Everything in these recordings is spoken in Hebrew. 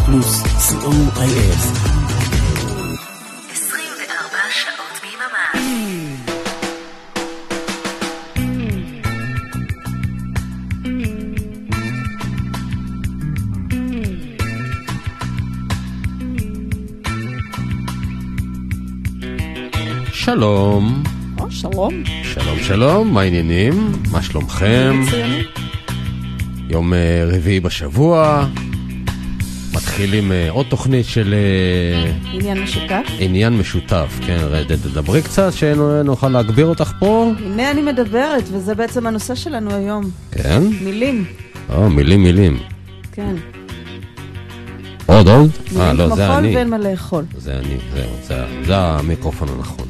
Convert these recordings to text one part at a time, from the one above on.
רדיו פלוס, co.il. 24 שעות ביממה. שלום, או, שלום. שלום שלום, מה העניינים? מה שלומכם? יום אה, רביעי בשבוע, מתחילים אה, עוד תוכנית של אה, עניין משותף. עניין משותף, כן, תדברי קצת שנוכל להגביר אותך פה, הנה אני מדברת, וזה בעצם הנושא שלנו היום. כן? מילים. או, מילים מילים. כן. עוד עוד? אה, מילים לא, כמו זה חול אני. ואין מה לאכול. זה אני, זהו, זה, זה המיקרופון הנכון. אה,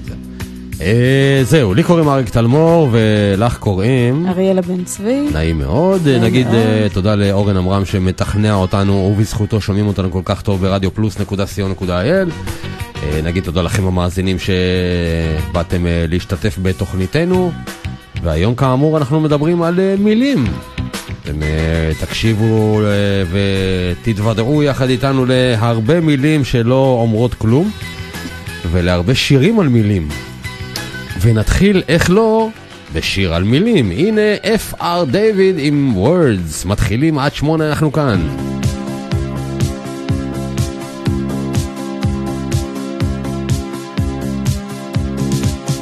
זהו, לי קוראים אריק תלמור ולך קוראים... אריאלה בן צבי. נעים מאוד, נגיד. אה, תודה לאורן עמרם שמתכנע אותנו ובזכותו שומעים אותנו כל כך טוב ברדיו פלוס נקודה סיון נקודה אל. אה, נגיד תודה לכם המאזינים שבאתם אה, להשתתף בתוכניתנו והיום כאמור אנחנו מדברים על אה, מילים. אתם אה, תקשיבו אה, ותתוודעו יחד איתנו להרבה מילים שלא אומרות כלום ולהרבה שירים על מילים. ונתחיל, איך לא, בשיר על מילים. הנה F.R. דיוויד עם words. מתחילים עד שמונה, אנחנו כאן.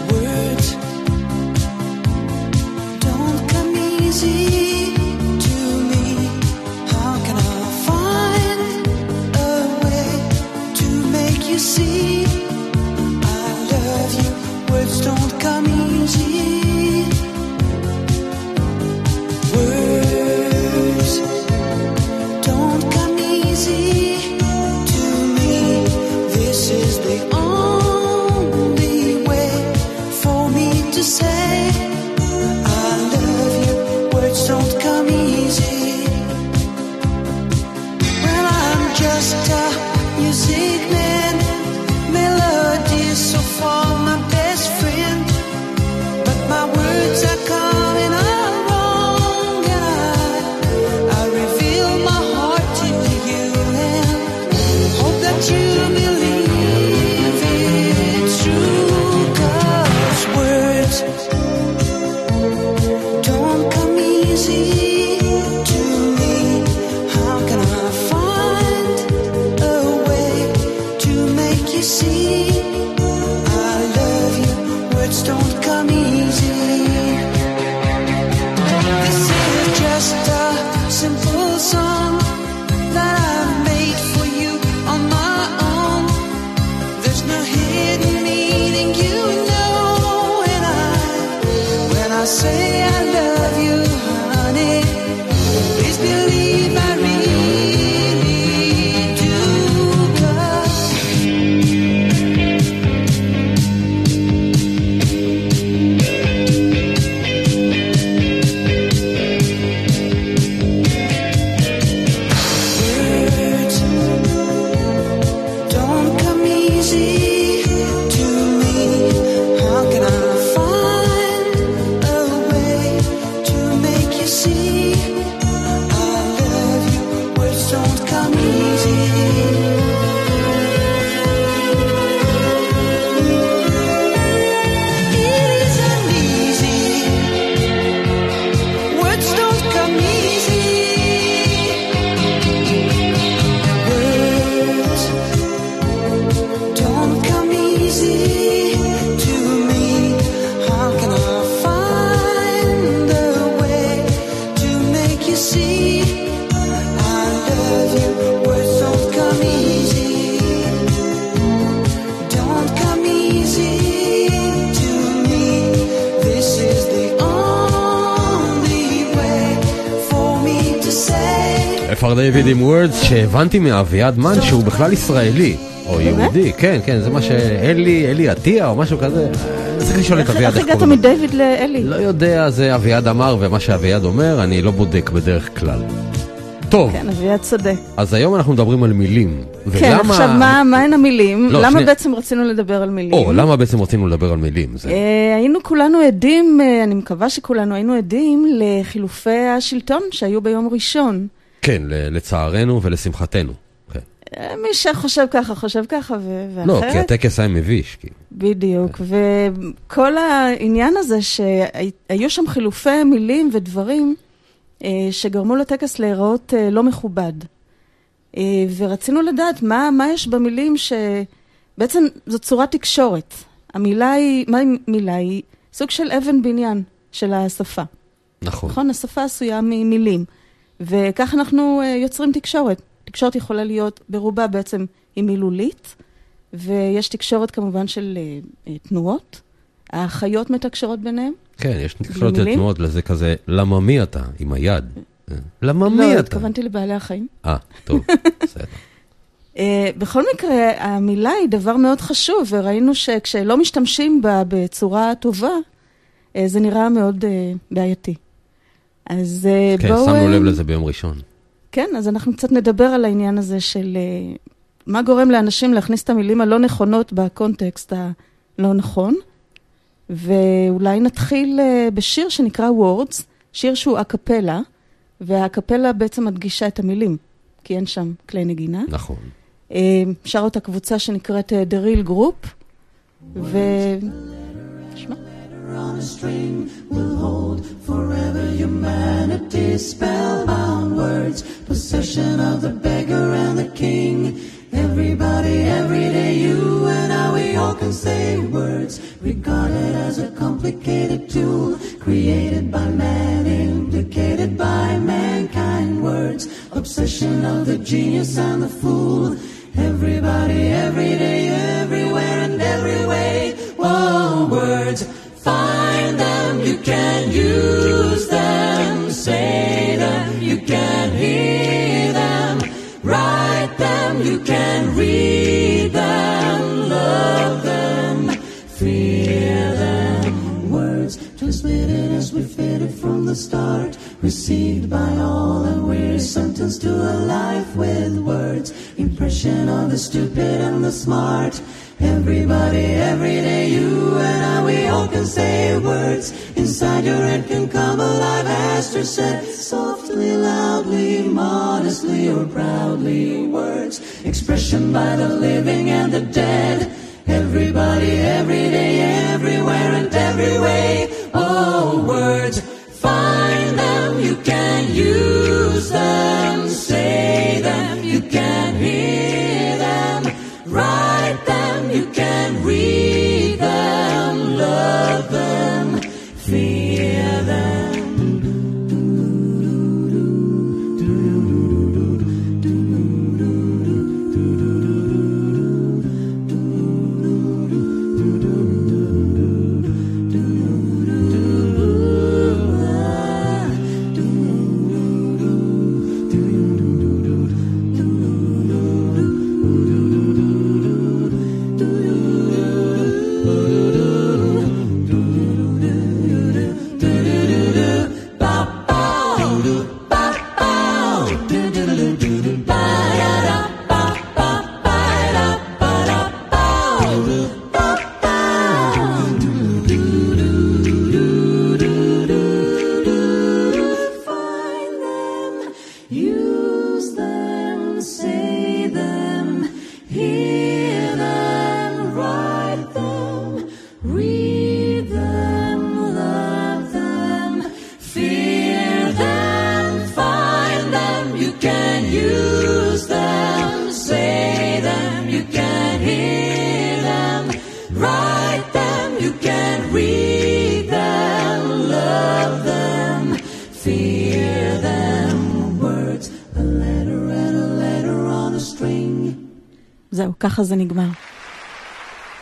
Words me. עם words שהבנתי מאביעד מן שהוא בכלל ישראלי. או יהודי, כן, כן, זה מה שאלי, אלי עטיה או משהו כזה. צריך לשאול את איך אביעד איך הגעת. מדייוויד לאלי? לא יודע, זה אביעד אמר, ומה שאביעד אומר, אני לא בודק בדרך כלל. טוב, כן, אביעד צודק. אז היום אנחנו מדברים על מילים. כן, עכשיו מה הן המילים? לא, למה. בעצם רצינו לדבר על מילים? או, למה בעצם רצינו לדבר על מילים? זה... אה, היינו כולנו עדים, אה, אני מקווה שכולנו היינו עדים לחילופי השלטון שהיו ביום ראשון. כן, לצערנו ולשמחתנו. כן. מי שחושב ככה, חושב ככה, ו- ואחרת. לא, כי הטקס היה מביש. כי... בדיוק, וכל העניין הזה שהיו שם חילופי מילים ודברים אה, שגרמו לטקס להיראות אה, לא מכובד. אה, ורצינו לדעת מה, מה יש במילים שבעצם זו צורת תקשורת. המילה היא, מה היא מילה? היא סוג של אבן בניין של השפה. נכון. נכון? השפה עשויה ממילים. וכך אנחנו אה, יוצרים תקשורת. תקשורת יכולה להיות ברובה בעצם היא מילולית, ויש תקשורת כמובן של אה, אה, תנועות. האחיות מתקשרות ביניהן. כן, יש תקשורת מילים? תנועות לזה כזה, למה מי אתה? עם היד. למה לא, מי אתה? התכוונתי לבעלי החיים. אה, טוב, בסדר. בכל מקרה, המילה היא דבר מאוד חשוב, וראינו שכשלא משתמשים בה בצורה טובה, זה נראה מאוד בעייתי. אז אה, כן, בואו... שמנו אה, לב לזה ביום ראשון. כן, אז אנחנו קצת נדבר על העניין הזה של אה, מה גורם לאנשים להכניס את המילים הלא נכונות בקונטקסט הלא נכון. ואולי נתחיל בשיר שנקרא Words, שיר שהוא אקפלה, והאקפלה בעצם מדגישה את המילים, כי אין שם כלי נגינה. נכון. אה, שר אותה קבוצה שנקראת The Real Group, ו... נשמע. On a string will hold forever humanity's spellbound words, possession of the beggar and the king. Everybody, every day, you and I, we all can say words, regarded as a complicated tool, created by man, implicated by mankind. Words, obsession of the genius and the fool. Everybody, every day, everywhere and every way. Whoa, words, find them, you can use them, say them, you can hear them, write them, you can read them, love them, fear them. Words transmitted as we fitted from the start, received by all, and we're sentenced to a life with words. Impression of the stupid and the smart. Everybody, every day, you and I, we all can say words. Inside your head can come alive, Esther said, softly, loudly, modestly, or proudly. Words, expression by the living and the dead. Everybody, every day, everywhere and every way.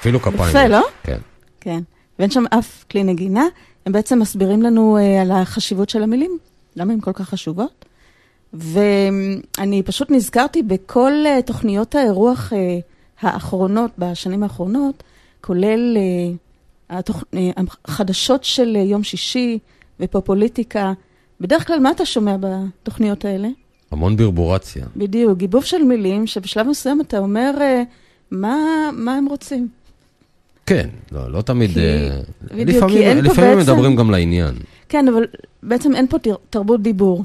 אפילו כפיים. יפה. לא? כן. כן. ואין שם אף כלי נגינה. הם בעצם מסבירים לנו אה, על החשיבות של המילים, למה הן כל כך חשובות. ואני פשוט נזכרתי בכל אה, תוכניות האירוח אה, האחרונות, בשנים האחרונות, כולל אה, התוכ... אה, החדשות של אה, יום שישי ופופוליטיקה. בדרך כלל, מה אתה שומע בתוכניות האלה? המון ברבורציה. בדיוק, גיבוב של מילים, שבשלב מסוים אתה אומר, אה, מה, מה הם רוצים? כן, לא, לא תמיד... כי- אה, בדיוק, לפעמים, כי אין פה לפעמים בעצם- מדברים גם לעניין. כן, אבל בעצם אין פה תר- תרבות דיבור.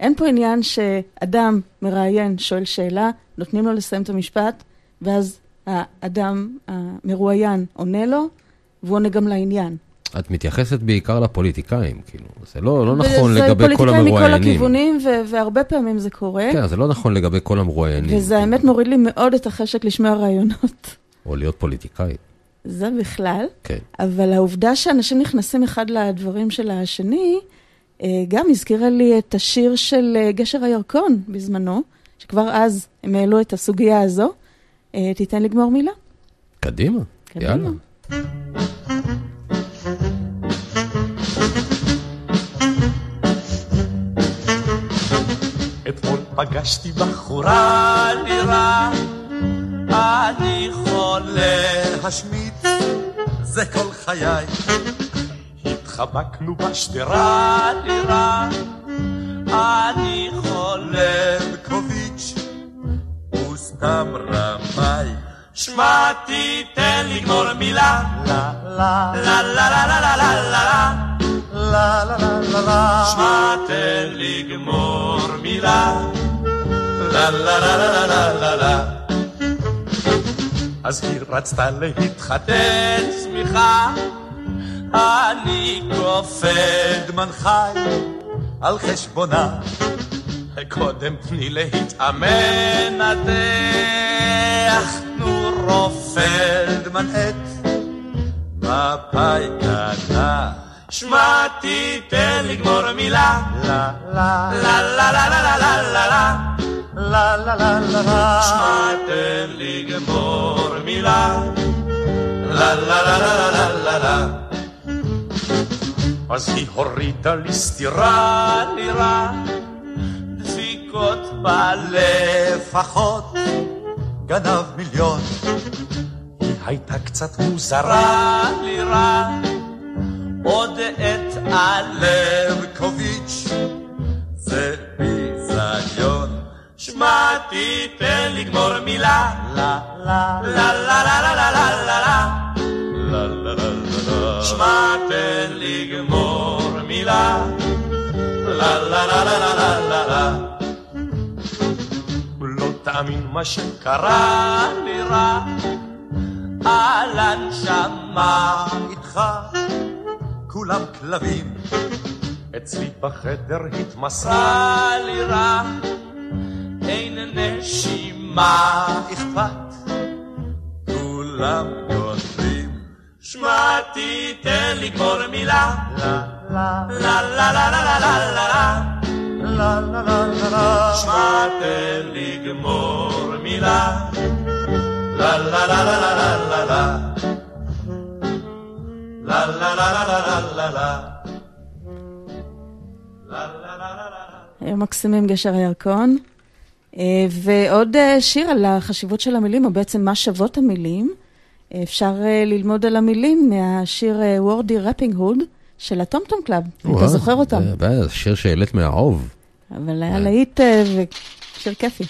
אין פה עניין שאדם מראיין, שואל שאלה, נותנים לו לסיים את המשפט, ואז האדם המרואיין עונה לו, והוא עונה גם לעניין. את מתייחסת בעיקר לפוליטיקאים, כאילו, זה לא, לא נכון זה לגבי כל פוליטיקאים מכל המרואיינים. הכיוונים, ו- והרבה פעמים זה קורה. כן, זה לא נכון לגבי כל המרואיינים. וזה האמת מוריד לי מאוד את החשק לשמוע רעיונות. או להיות פוליטיקאי, זה בכלל. כן. אבל העובדה שאנשים נכנסים אחד לדברים של השני, אה, גם הזכירה לי את השיר של אה, גשר הירקון בזמנו, שכבר אז הם העלו את הסוגיה הזו. אה, תיתן לגמור מילה. קדימה, קדימה. יאללה. אתמול פגשתי בחורה נראה, אני חולה השמיץ, זה כל חיי. התחבקנו בשדרה נראה, אני חולה קוביץ', הוא סתם רמאי. שמע תיתן לגמור מילה, לה לה לה לה לה לה לה לה לה לה לה לה לה לה שמע תן לגמור מילה לה לה לה לה לה לה לה אז היא רצתה להתחתן צמיחה אני כופלדמן חי על חשבונה. קודם תני להתאמן נתח נו רופלדמן את מפאי קטנה שמע תיתן לגמור מילה. לה. לה לה לה לה לה לה לה לה לה לה לה לה לה. שמע, תן לי גמור מילה, לה לה לה לה לה לה לה. אז היא הורידה לי סטירה נראה, דפיקות בה לפחות, גנב מיליון. היא הייתה קצת מוזרה לירה, עוד את אלרקוביץ', זה ביזיון. שמע תיתן לגמור מילה לה לה לה לה לה לה לה לה לה שמע תן לגמור מילה לה לה לה לה לה לה לה לה לא תאמין מה שקרה לי רע על הנשמה איתך כולם כלבים אצלי בחדר התמסרה לי רע אין נשימה אכפת כולם גונבים שמע תיתן לגמור מילה לה לה לה לה לה לה לה לה לה לה לה לה לה שמע תן לגמור מילה לה לה לה לה לה לה לה לה לה לה לה לה לה מקסימים גשר הירקון. אה, ועוד אה, שיר על החשיבות של המילים, או בעצם מה שוות המילים. אה, אפשר ללמוד על המילים מהשיר וורדי רפינג הוד של הטום טום קלאב, אתה זוכר אותם. זה שיר שהעלית מהאוב. אבל היה להיט ושיר כיפי.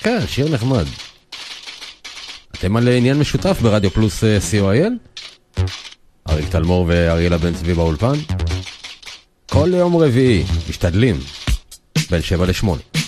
כן, שיר נחמד. אתם על עניין משותף ברדיו פלוס co.il? אריק תלמור ואריאלה בן צבי באולפן. כל יום רביעי, משתדלים, בין 7 ל-8.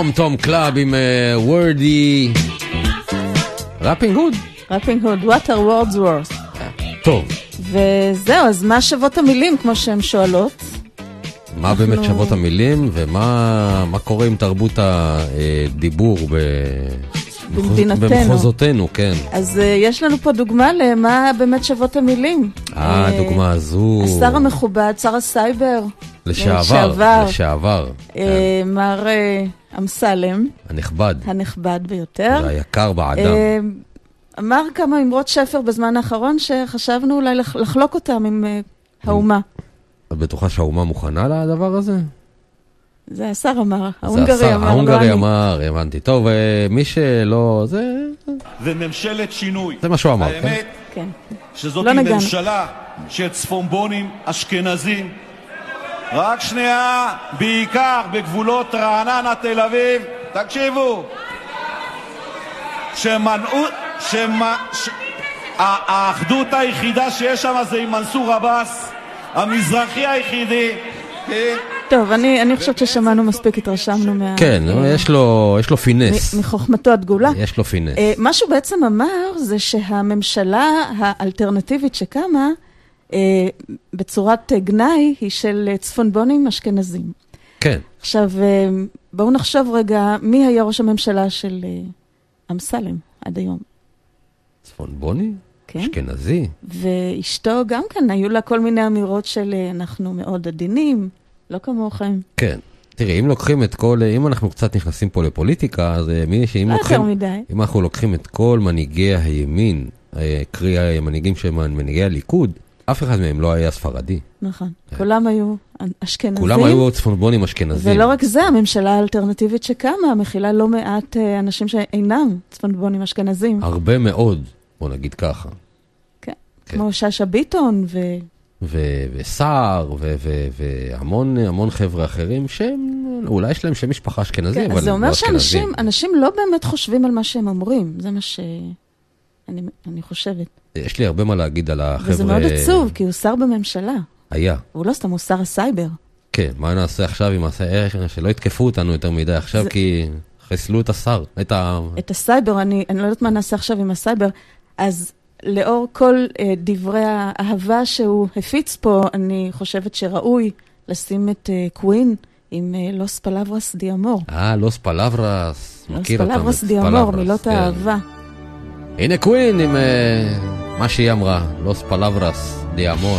טום טום קלאב עם אה, Wordy Rappinghood. Rappinghood, what are words worth? טוב, וזהו, אז מה שוות המילים, כמו שהן שואלות? מה אנחנו- באמת שוות המילים ומה מה קורה עם תרבות הדיבור ב... במדינתנו. במחוזותינו, כן. אז אה, יש לנו פה דוגמה למה באמת שוות המילים. אה, אה, הדוגמה הזו. השר המכובד, שר הסייבר. לשעבר. לשעבר. לשעבר. אה, מר אה, אמסלם, הנכבד. הנכבד ביותר. והיקר באדם. אה, אמר כמה אמרות שפר בזמן האחרון שחשבנו אולי לח- לחלוק אותם עם אה, האומה. את בטוחה שהאומה מוכנה לדבר הזה? זה השר אמר, זה ההונגרי אמר, לא ההונגרי. אמר, הבנתי. טוב, אה, מי שלא... זה וממשלת שינוי. זה מה שהוא אמר, כן? האמת כן. שזאת לא. ממשלה של צפונבונים אשכנזים. רק שנייה, בעיקר בגבולות רעננה, תל אביב. תקשיבו. שמנעו... האחדות היחידה שיש שם זה עם מנסור עבאס, המזרחי היחידי. כן? טוב, אני אני חושבת ששמענו מספיק, התרשמנו מה... כן, יש לו יש לו פינס. מחוכמתו הדגולה. יש לו פינס. אה, מה שהוא בעצם אמר זה שהממשלה האלטרנטיבית שקמה בצורת אה, גנאי היא של אה, צפונבונים אשכנזים. כן. עכשיו, אה, בואו נחשוב רגע, מי היה ראש הממשלה של אה, אמסלם עד היום? צפונבוני? כן. אשכנזי? ואשתו גם כן, היו לה כל מיני אמירות של אה, אנחנו מאוד עדינים, לא כמוכם. כן. תראי, אם לוקחים את כל, אם אנחנו קצת נכנסים פה לפוליטיקה, אז אה, מי שאם לא לוקחים, יותר מדי. אם אנחנו לוקחים את כל מנהיגי הימין, אה, קרי המנהיגים שהם מנהיגי הליכוד, אף אחד מהם לא היה ספרדי. נכון. כולם היו אשכנזים. כן. כולם היו צפונבונים אשכנזים. ולא רק זה, הממשלה האלטרנטיבית שקמה מכילה לא מעט אה, אנשים שאינם צפונבונים אשכנזים. הרבה מאוד, בוא נגיד ככה. כן. כן. כמו שאשא ביטון, ו... ו- וסער, ו- ו- והמון המון חבר'ה אחרים שהם, אולי יש להם שם משפחה אשכנזי, כן, אבל זה הם אומר לא אשכנזים. שאנשים אנשים לא באמת חושבים על מה שהם אומרים, זה מה שאני אני, אני חושבת. יש לי הרבה מה להגיד על החבר'ה... וזה מאוד עצוב, כי הוא שר בממשלה. היה. הוא לא סתם, הוא שר הסייבר. כן, מה נעשה עכשיו עם הסייבר? אה, שלא יתקפו אותנו יותר מדי עכשיו, זה... כי חיסלו את השר, את ה... את הסייבר, אני, אני לא יודעת מה נעשה עכשיו עם הסייבר. אז לאור כל אה, דברי האהבה שהוא הפיץ פה, אני חושבת שראוי לשים את אה, קווין עם אה, לוס פלברס דיאמור. אה, לוס פלברס, מכיר אותם. לוס פלברס דיאמור, מילות כן. האהבה. הנה קווין עם אה, מה שהיא אמרה, לוס פלברס, דיאמור.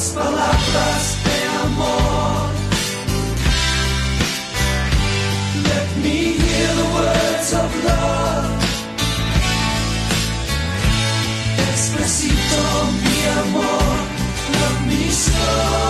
las palabras de amor. Let me hear the words of love. Expresito mi amor, love me so.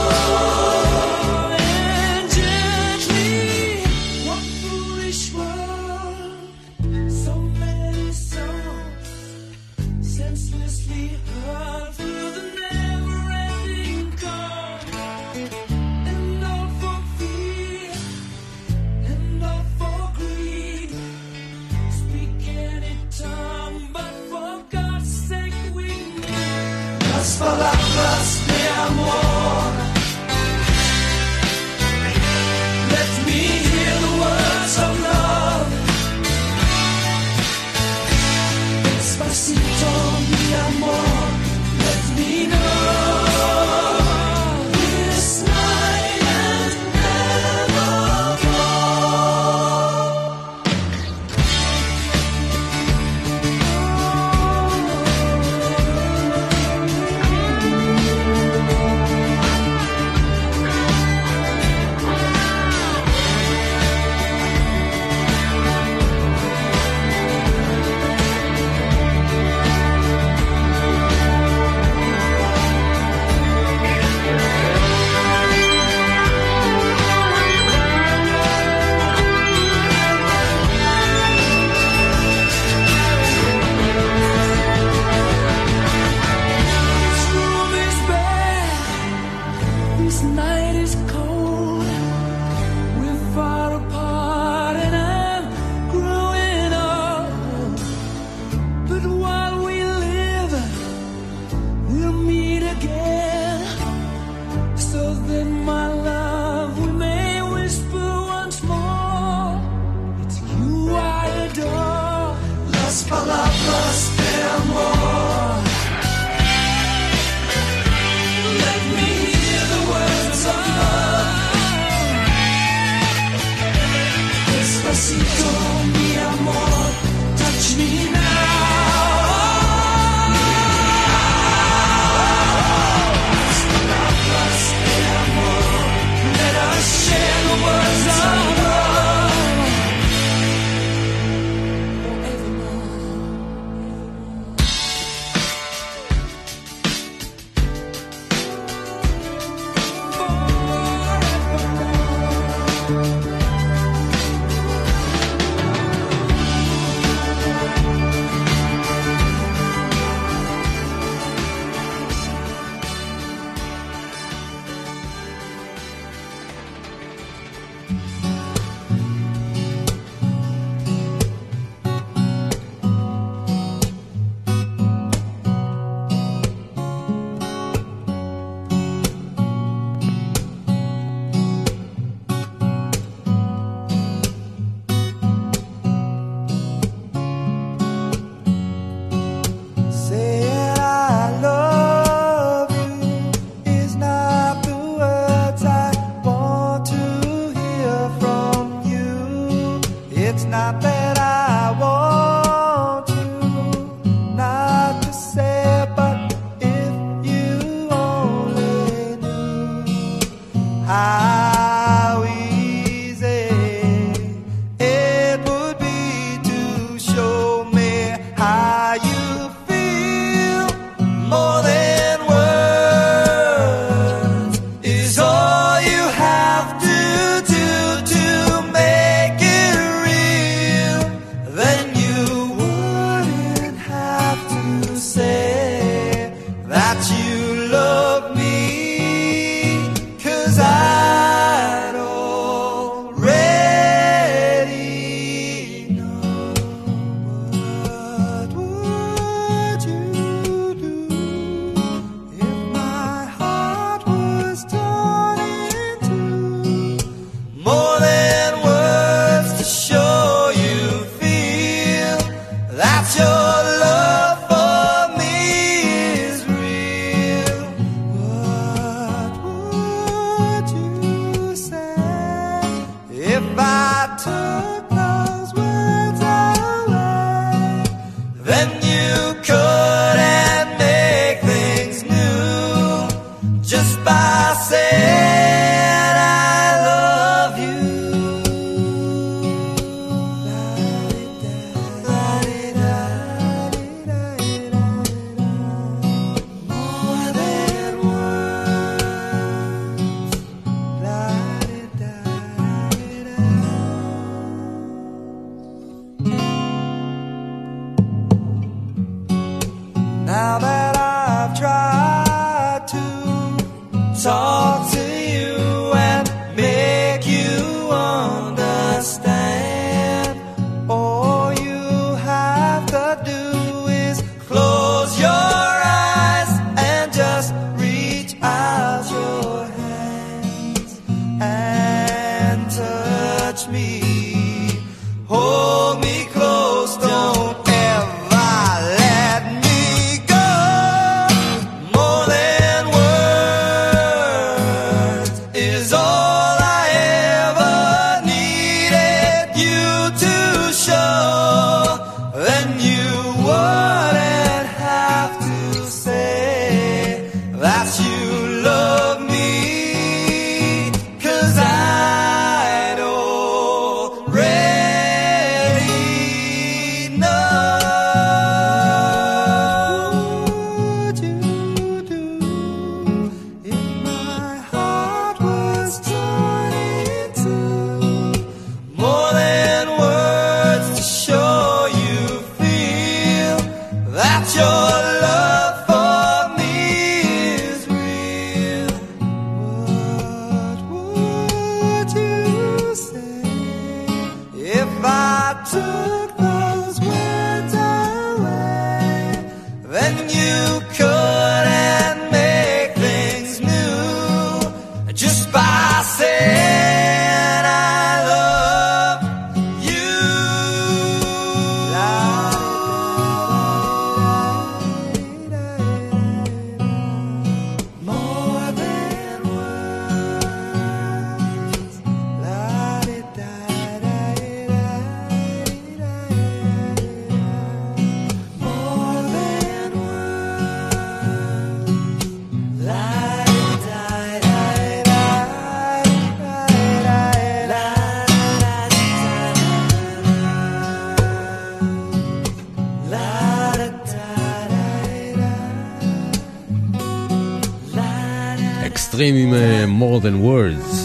חוזרים עם uh, more than words.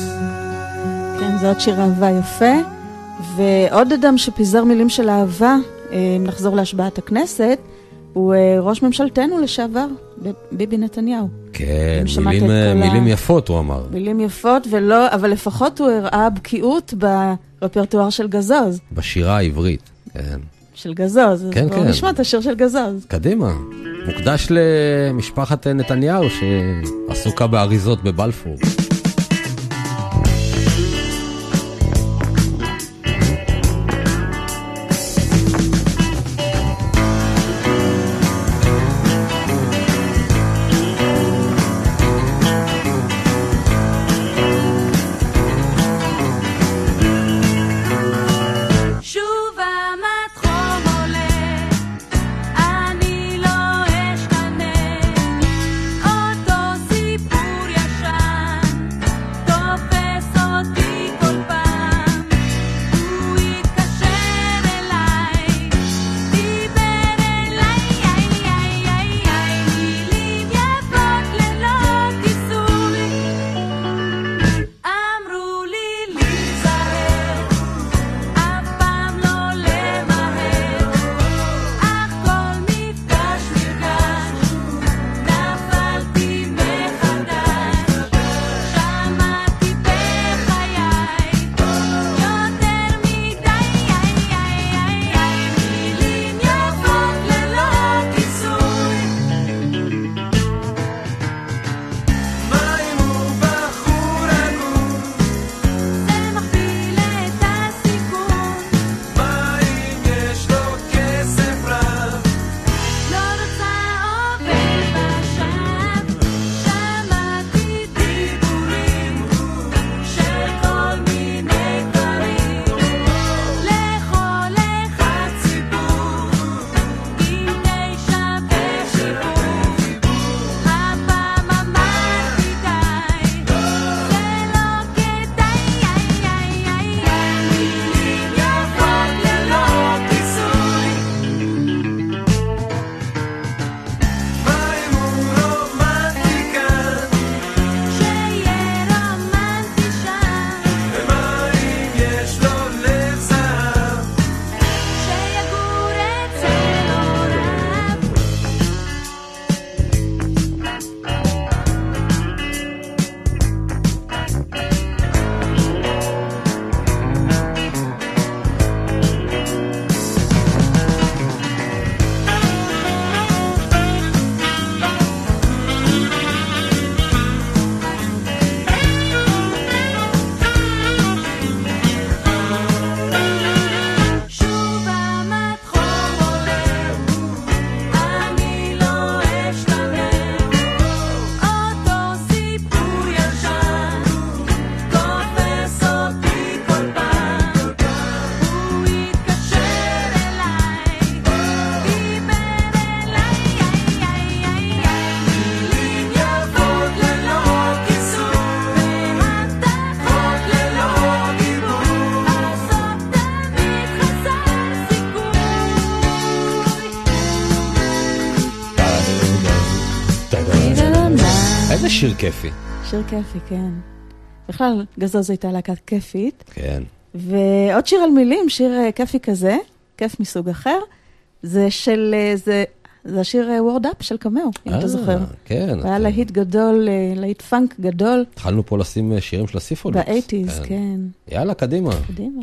כן, זה עוד שיר אהבה יפה. ועוד אדם שפיזר מילים של אהבה, אה, אם נחזור להשבעת הכנסת, הוא אה, ראש ממשלתנו לשעבר, ביבי נתניהו. כן, מילים, מילים ה... יפות הוא אמר. מילים יפות, ולא, אבל לפחות הוא הראה בקיאות ברפרטואר של גזוז. בשירה העברית, כן. של גזוז, כן, אז בואו כן. נשמע את השיר של גזוז. קדימה. מוקדש למשפחת נתניהו שעסוקה באריזות בבלפור. איזה שיר כיפי. שיר כיפי, כן. בכלל, גזוז הייתה להקה כיפית. כן. ועוד שיר על מילים, שיר אה, כיפי כזה, כיף מסוג אחר, זה של, אה, זה, זה השיר אה, Word Up של קמיאו, אם אה, אתה זוכר. כן. היה להיט כן. גדול, להיט פאנק גדול. התחלנו פה לשים שירים של הסיפוליקס. באייטיז, כן. כן. יאללה, קדימה. קדימה.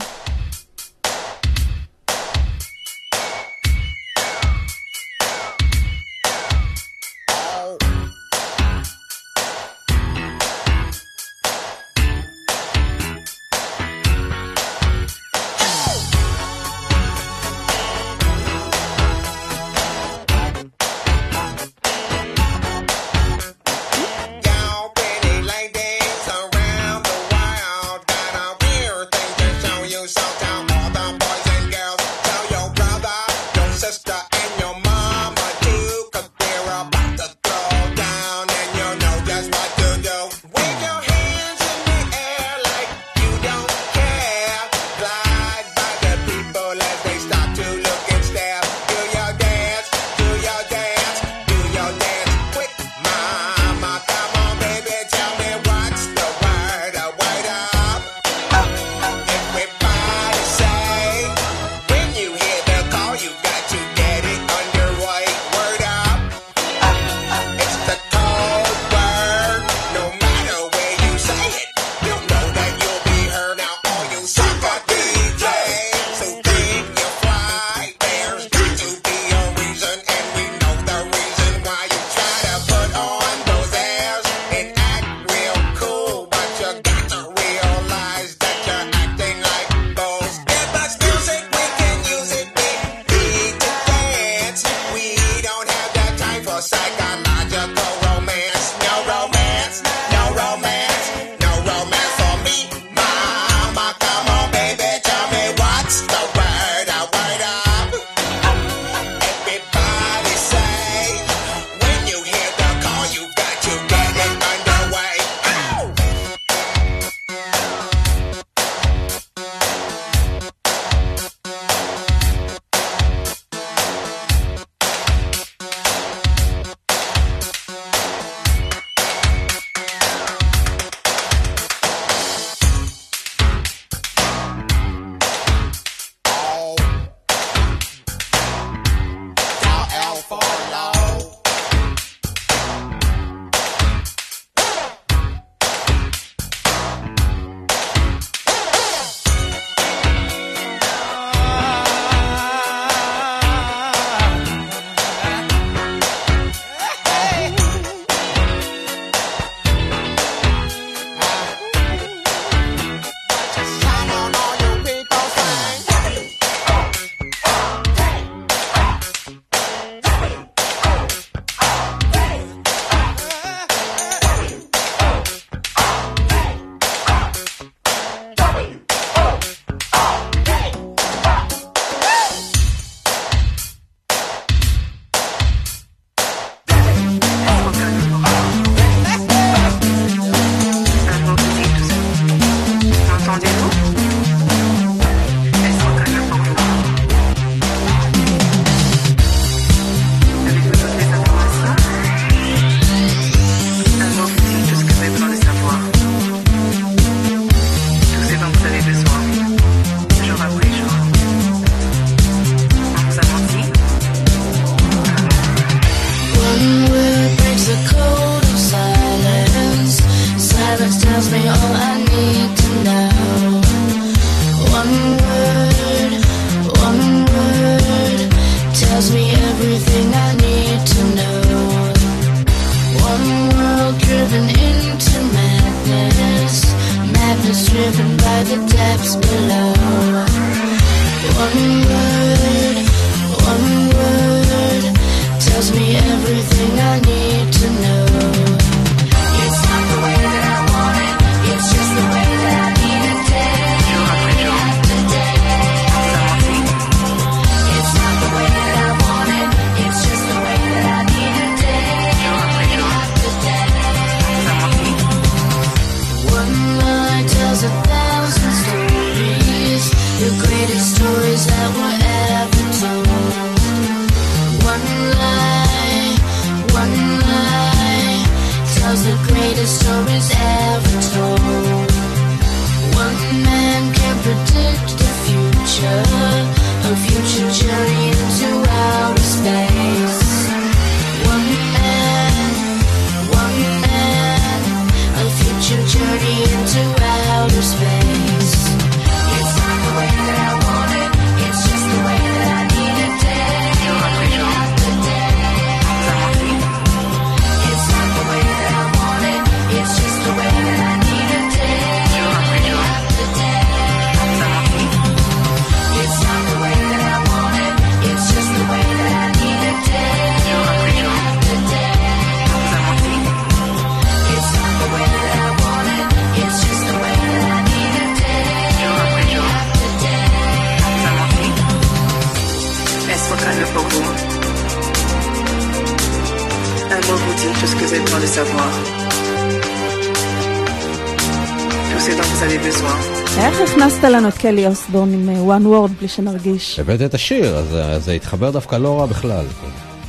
הכנסת לנו את קלי אוסבורן עם אה, one word בלי שנרגיש? הבאת את השיר, אז אז זה התחבר דווקא לא רע בכלל.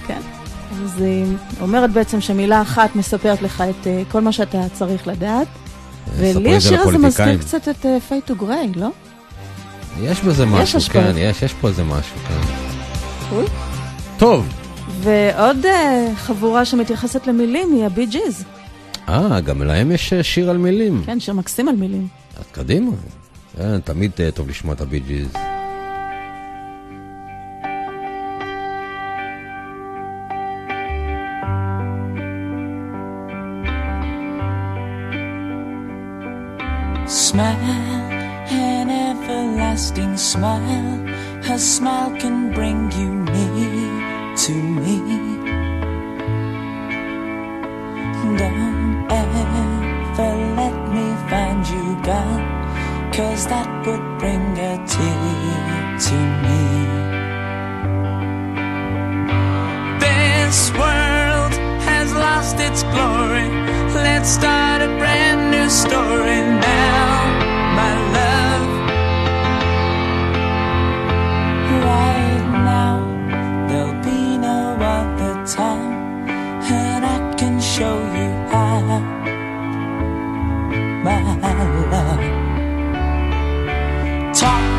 כן. אז היא אומרת בעצם שמילה אחת מספרת לך את אה, כל מה שאתה צריך לדעת. ולי השיר הזה מזכיר. קצת את Fade to Grey, לא? יש בזה משהו, השפעות. כן, יש, יש פה איזה משהו, כן. cool. טוב, ועוד אה, חבורה שמתייחסת למילים היא הבי ג'יז. אה, גם להם יש אה, שיר על מילים. כן, שיר מקסים על מילים. אז קדימה. כן, תמיד אה, טוב לשמוע את הבי ג'יז. Smile, an everlasting smile. Her smile can bring you near to me. Don't ever let me find you gone, cause that would bring a tear to me. This world has lost its glory. Let's start a brand new story now, my love. Right now, there'll be no other time, and I can show you how, my love. Talk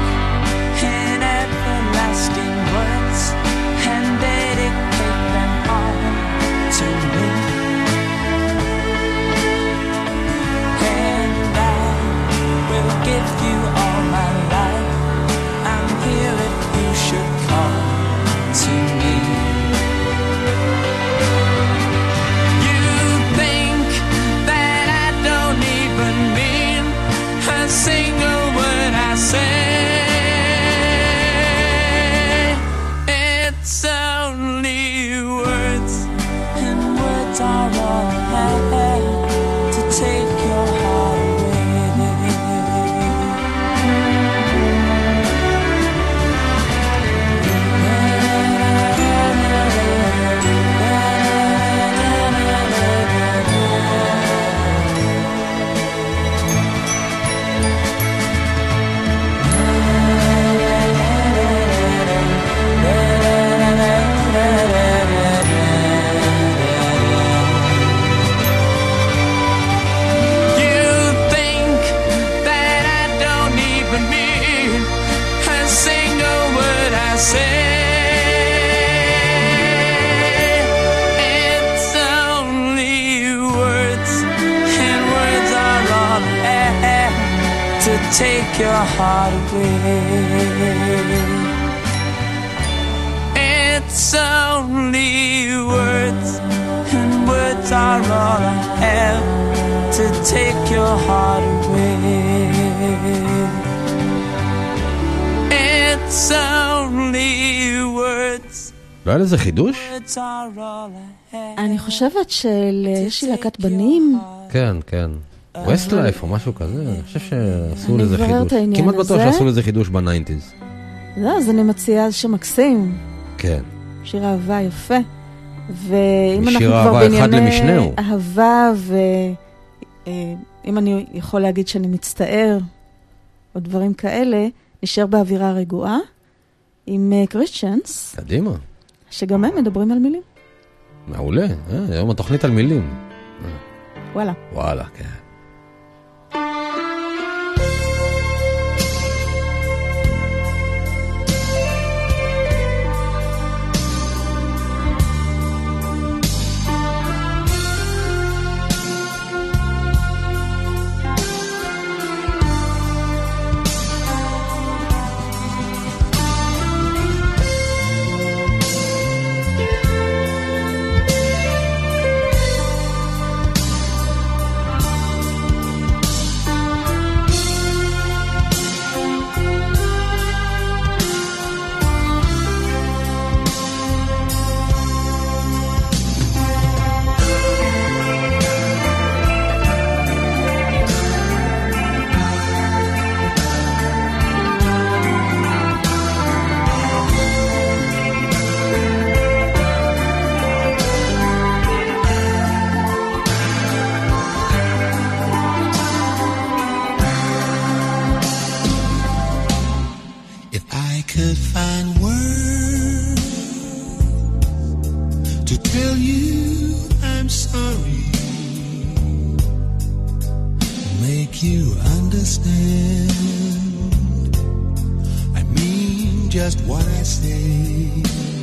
heart away. It's only words, and words are all I have to take your heart away. It's only words, לא היה לזה חידוש? אני חושבת שיש לי להקת בנים, כן, כן. ווסטלייף או משהו כזה, אני חושב שעשו לזה חידוש. כמעט בטוח. שעשו לזה חידוש בניינטיז. לא, אז אני מציעה שיר מקסים, כן. שיר אהבה יפה. ואם אנחנו כבר בענייני. אהבה, ואם אני יכול להגיד שאני מצטער, או דברים כאלה, נשאר באווירה רגועה, עם כריסטיאנס, קדימה. שגם הם מדברים על מילים. מעולה. אה, היום התוכנית על מילים. וואלה. וואלה, כן. Thank you. Understand. I mean just what I say.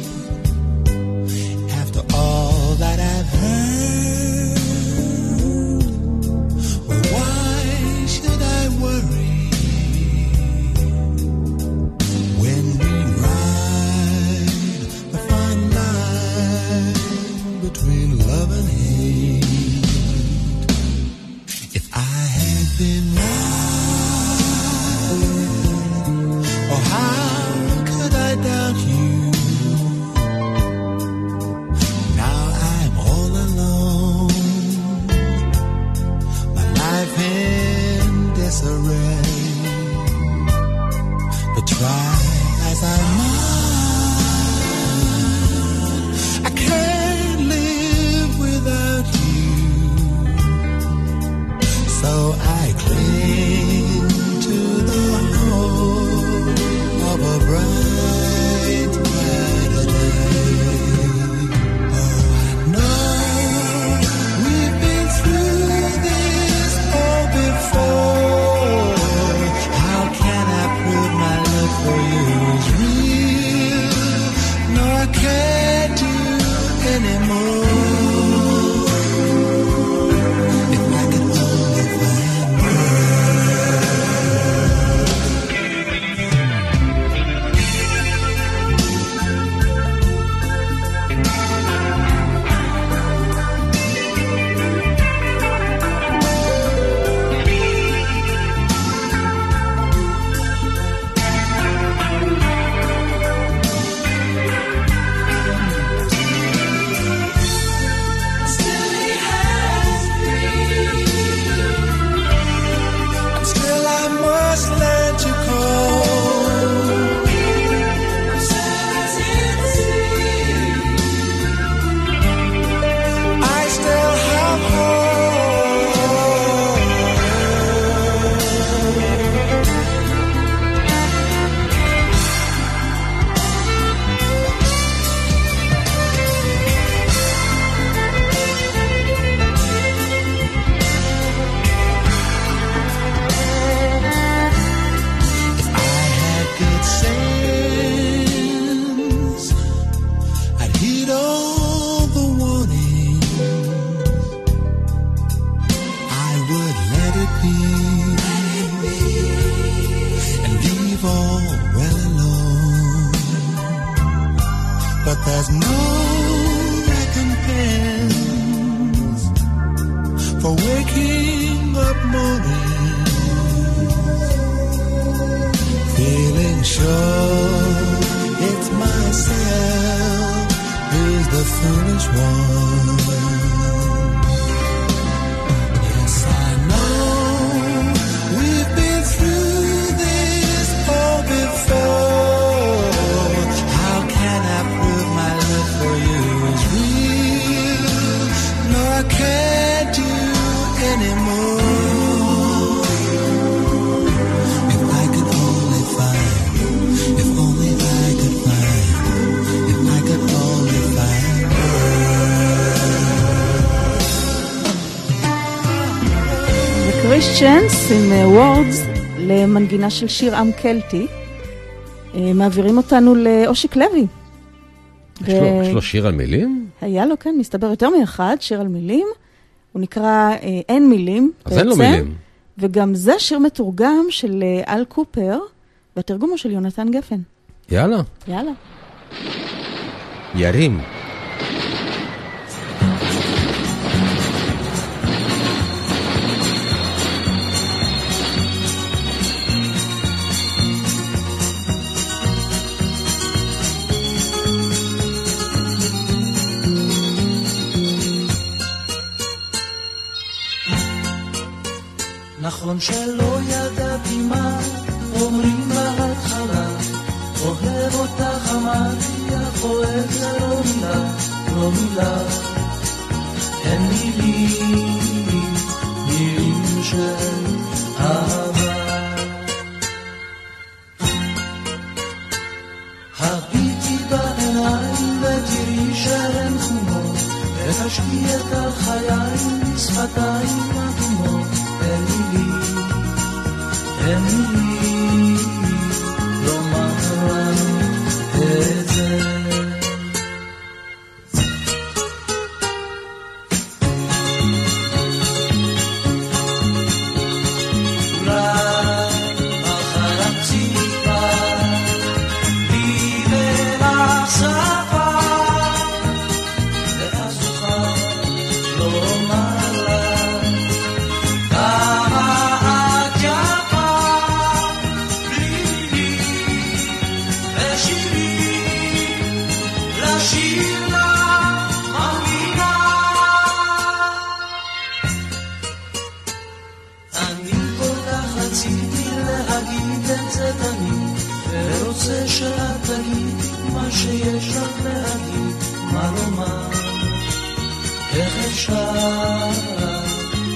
למנגינה של שיר עם קלטי. אה, מעבירים אותנו לאושיק לוי. יש לו- יש לו שיר על מילים? היה לו, כן, מסתבר יותר מאחד, שיר על מילים. הוא נקרא אה, אין מילים. אז אין לו בעצם. מילים. וגם זה שיר מתורגם של אה, אל קופר, והתרגום הוא של יונתן גפן. יאללה, יאללה. ירים. נכון שלא ידעתי מה אומרים בהתחלה, אוהב אותך אמרתי, אך אוהב זה לא מילה, לא מילה. אין מילים, מילים של אהבה. הביטי בעיניים ותראי שהן חומות, ותשקיע את החיים, שפתיים אדומות. אין מילים, רציתי להגיד את זה תמיד, ורוצה שאת תגיד מה שיש לך להגיד, מה לומר, איך אפשר,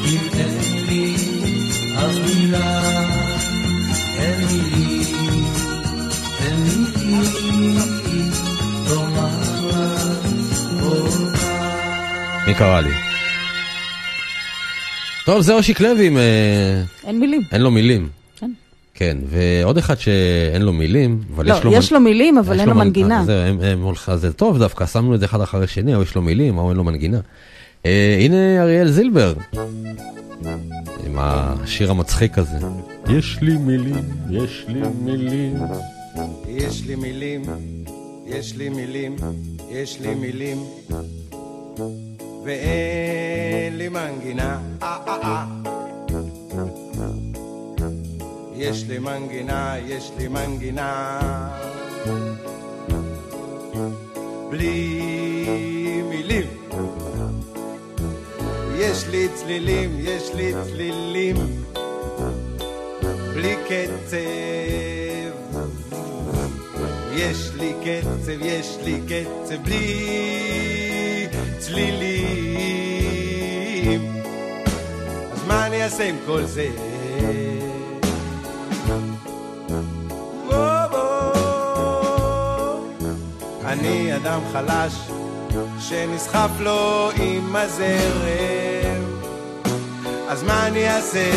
אם אין לי אף מילה, אין מילים, אין מילים, לומר לך. מי קרא לי? טוב, זה אושיק לוי עם... אה, אין מילים. אין לו מילים. כן. כן, ועוד אחד שאין לו מילים, אבל לא, יש לו... יש לו מילים, אבל אין לו מנ- מנגינה. אז זהו, הם- הם הולכים- אז זה טוב דווקא, שמנו את זה אחד אחרי שני, או יש לו מילים, או אין לו מנגינה. אה, הנה אריאל זילבר, עם השיר המצחיק הזה. יש לי מילים, יש לי מילים. יש לי מילים, יש לי מילים, יש לי מילים, ואין לי מנגינה. אה, אה, אה. יש לי מנגינה, יש לי מנגינה. בלי מילים. יש לי צלילים, יש לי צלילים. בלי קצב. יש לי קצב, יש לי קצב בלי צלילים. אז מה אני אעשה עם כל זה? אני אדם חלש שנסחף לו עם הזרם. אז מה אני אעשה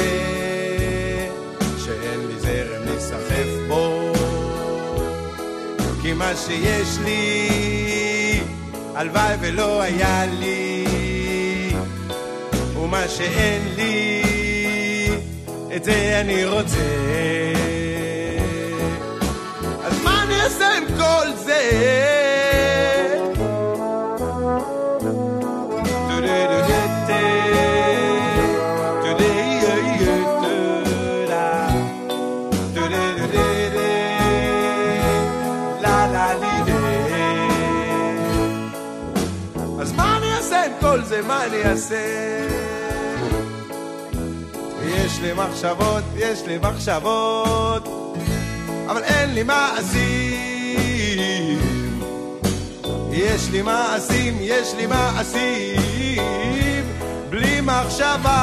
שאין לי זרם להיסחף בו? כי מה שיש לי, הלוואי ולא היה לי, ומה שאין לי, את זה אני רוצה. אז מה אני אעשה עם כל זה? אני אעשה? יש לי מחשבות, יש לי מחשבות, אבל אין לי מעשים. יש לי מעשים, יש לי מעשים, בלי מחשבה.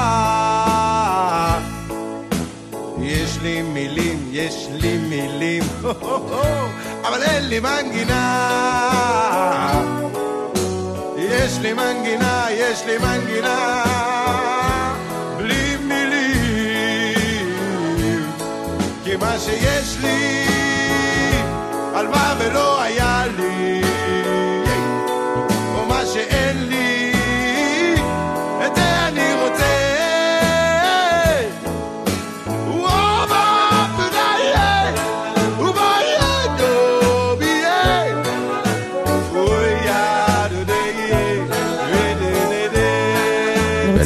יש לי מילים, יש לי מילים, אבל אין לי מנגינה. יש לי מנגינה, יש לי מנגינה, בלי מילים. כי מה שיש לי, הלוואי ולא היה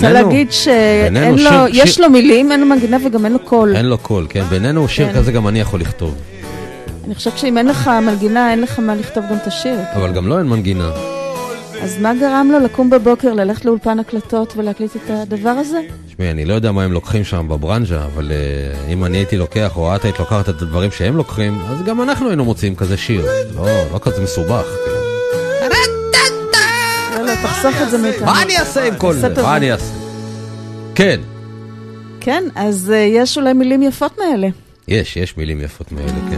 רוצה להגיד בינינו לו, מילים, אין לו מנגינה וגם אין לו קול. אין לו קול, כן, בינינו שיר כן. כזה גם אני יכול לכתוב. אני חושבת שאם אין לך מנגינה, אין לך מה לכתוב גם את השיר. אבל גם לו אין מנגינה. אז מה גרם לו לקום בבוקר, ללכת לאולפן הקלטות ולהקליט את הדבר הזה? תשמעי, אני לא יודע מה הם לוקחים שם בברנז'ה, אבל uh, אם אני הייתי לוקח, או את היית לוקחת את הדברים שהם לוקחים, אז גם אנחנו היינו מוצאים כזה שיר. לא, לא כזה מסובך. כאילו. תחסוך את זה מאיתנו. מה אני אעשה עם כל זה? מה אני אעשה? כן, כן, אז אה, יש אולי מילים יפות מאלה. יש, יש מילים יפות מאלה, כן.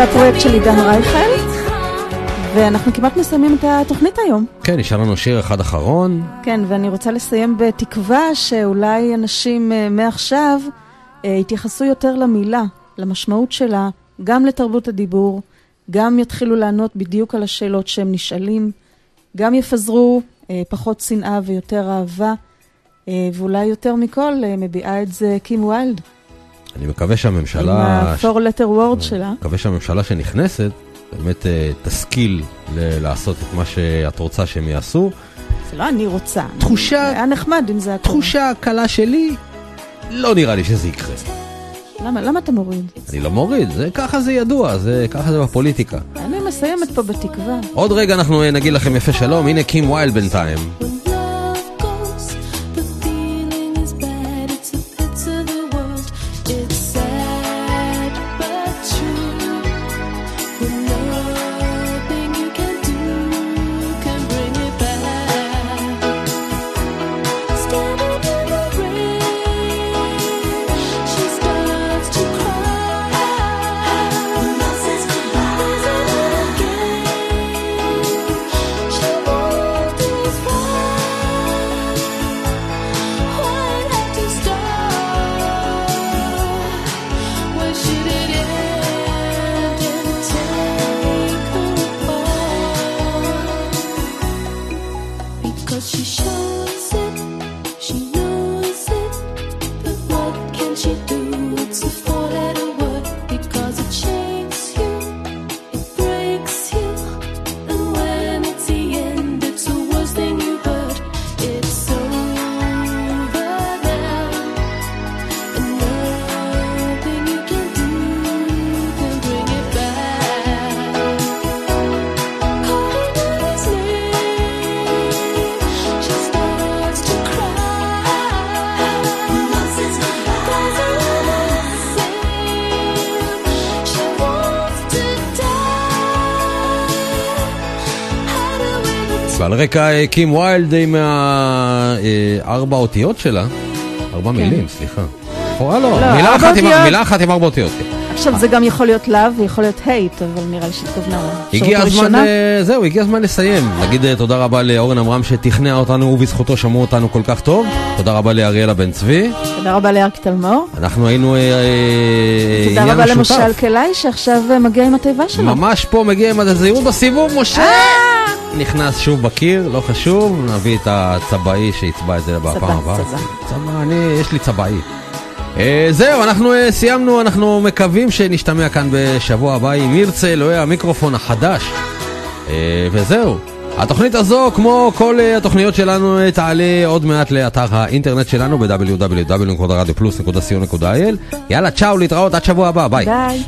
זה הפרויקט של עידן רייכל, ואנחנו כמעט מסיימים את התוכנית היום. כן, נשאר לנו שיר אחד אחרון. כן, ואני רוצה לסיים בתקווה שאולי אנשים אה, מעכשיו אה, יתייחסו יותר למילה, למשמעות שלה, גם לתרבות הדיבור, גם יתחילו לענות בדיוק על השאלות שהם נשאלים, גם יפזרו אה, פחות שנאה ויותר אהבה, אה, ואולי יותר מכל מביעה את זה קים ויילד, אני מקווה עם שהממשלה... ה-four letter word שלה. מקווה שהממשלה שנכנסת באמת אה, תשכיל לעשות את מה שאת רוצה שהם יעשו. זה לא אני רוצה. תחושה- היה נחמד אם זה. תחושה קלה שלי, לא נראה לי שזה יקרה. למה, למה אתה מוריד? אני לא מוריד, זה, ככה זה ידוע, זה, ככה זה בפוליטיקה. אני מסיימת פה בתקווה. עוד רגע אנחנו אה, נגיד לכם יפה שלום, הנה קים ויילד בינתיים. We ועל רקע אה, קים ויילד עם הארבע אותיות שלה, ארבע מילים, סליחה. לא, כן. מילה ארבע אחת עם- ארבע אותיות. כן. עכשיו זה גם יכול להיות לאו ויכול להיות הייט, אבל נראה לי שהתכוונה הגיע הזמן. אה, זהו, הגיע הזמן לסיים. נגיד אה, תודה רבה לאורן עמרם שתכנע אותנו ובזכותו שמעו אותנו כל כך טוב. תודה רבה לאריאלה בן צבי. תודה רבה לארק תלמור. אנחנו היינו אה, אה, תודה עניין רבה משותף. למושל קלעי שעכשיו אה, מגיע עם התיבה שלו. ממש פה מגיע עם הזהירות בסיבוב, משה! נכנס שוב בקיר, לא חשוב, נביא את הצבעי שיצבע את זה בפעם הבאה. צבע. צבע, אני, יש לי צבעי. אה, זהו, אנחנו אה, סיימנו, אנחנו מקווים שנשתמע כאן בשבוע הבא עם ירצה אלוהי המיקרופון החדש. אה, וזהו. התוכנית הזו, כמו כל אה, התוכניות שלנו, תעלה עוד מעט לאתר האינטרנט שלנו ב-www.radioplus.co.il. יאללה, צ'או, להתראות, עד שבוע הבא, ביי. ביי.